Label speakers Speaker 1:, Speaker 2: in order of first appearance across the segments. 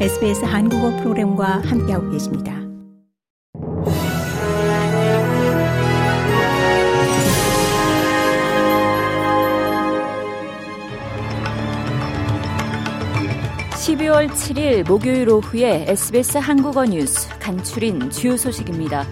Speaker 1: SBS 한국어 프로그램과 함께하고 계십니다.
Speaker 2: (12월 7일) 목요일 오후에 SBS 한국어 뉴스 간추린 주요 소식입니다.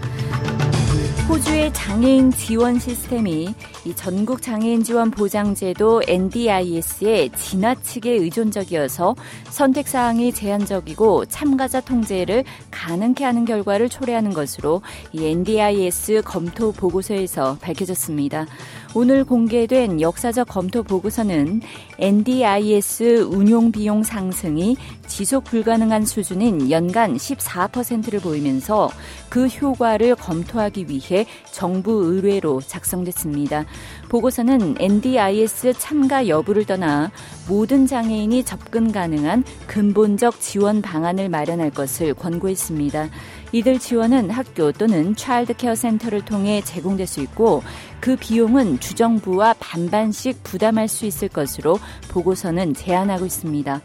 Speaker 2: 호주의 장애인 지원 시스템이 이 전국 장애인 지원 보장제도 NDIS에 지나치게 의존적이어서 선택 사항이 제한적이고 참가자 통제를 가능케 하는 결과를 초래하는 것으로 이 NDIS 검토 보고서에서 밝혀졌습니다. 오늘 공개된 역사적 검토 보고서는 NDIS 운용 비용 상승이 지속 불가능한 수준인 연간 14%를 보이면서 그 효과를 검토하기 위해 정부 의뢰로 작성됐습니다. 보고서는 NDIS 참가 여부를 떠나 모든 장애인이 접근 가능한 근본적 지원 방안을 마련할 것을 권고했습니다. 이들 지원은 학교 또는 차일드 케어 센터를 통해 제공될 수 있고 그 비용은 주정부와 반반씩 부담할 수 있을 것으로 보고서는 제안하고 있습니다.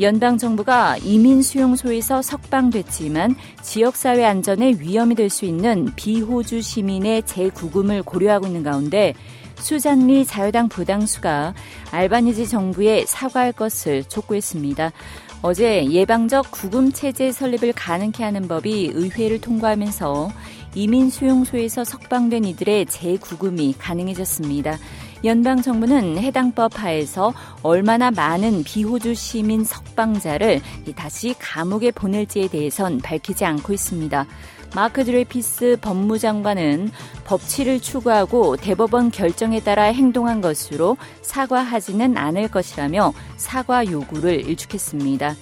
Speaker 2: 연방 정부가 이민 수용소에서 석방됐지만 지역사회 안전에 위험이 될 수 있는 비호주 시민의 재구금을 고려하고 있는 가운데 수잔리 자유당 부당수가 알바니지 정부에 사과할 것을 촉구했습니다. 어제 예방적 구금 체제 설립을 가능케 하는 법이 의회를 통과하면서 이민 수용소에서 석방된 이들의 재구금이 가능해졌습니다. 연방 정부는 해당 법 하에서 얼마나 많은 비호주 시민 석방자를 다시 감옥에 보낼지에 대해선 밝히지 않고 있습니다. 마크 드레퓌스 법무장관은 법치를 추구하고 대법원 결정에 따라 행동한 것으로 사과하지는 않을 것이라며 사과 요구를 일축했습니다.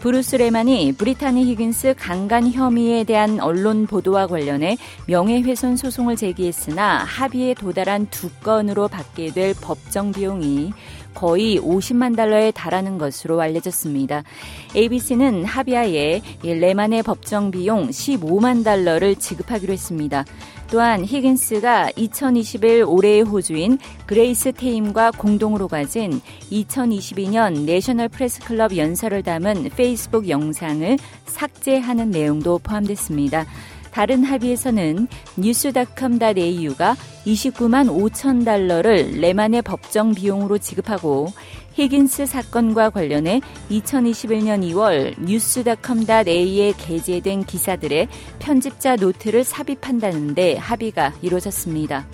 Speaker 2: 브루스 레만이 브리타니 히긴스 강간 혐의에 대한 언론 보도와 관련해 명예훼손 소송을 제기했으나 합의에 도달한 두 건으로 받게 될 법정 비용이 거의 50만 달러에 달하는 것으로 알려졌습니다. ABC는 합의하에 레만의 법정 비용 15만 달러를 지급하기로 했습니다. 또한 히긴스가 2021 올해의 호주인 그레이스 테임과 공동으로 가진 2022년 내셔널 프레스 클럽 연설을 담은 페이스북 영상을 삭제하는 내용도 포함됐습니다. 다른 합의에서는 뉴스닷컴.au가 29만 5천 달러를 레만의 법정 비용으로 지급하고 히긴스 사건과 관련해 2021년 2월 뉴스닷컴.a에 게재된 기사들의 편집자 노트를 삽입한다는데 합의가 이루어졌습니다.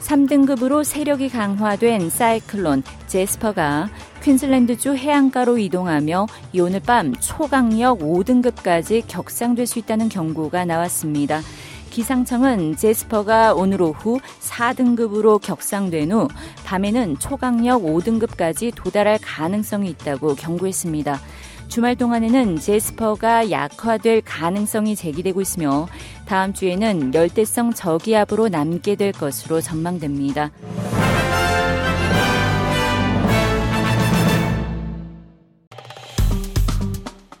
Speaker 2: 3등급으로 세력이 강화된 사이클론 제스퍼가 퀸슬랜드주 해안가로 이동하며 오늘 밤 초강력 5등급까지 격상될 수 있다는 경고가 나왔습니다. 기상청은 제스퍼가 오늘 오후 4등급으로 격상된 후 밤에는 초강력 5등급까지 도달할 가능성이 있다고 경고했습니다. 주말 동안에는 제스퍼가 약화될 가능성이 제기되고 있으며 다음 주에는 열대성 저기압으로 남게 될 것으로 전망됩니다.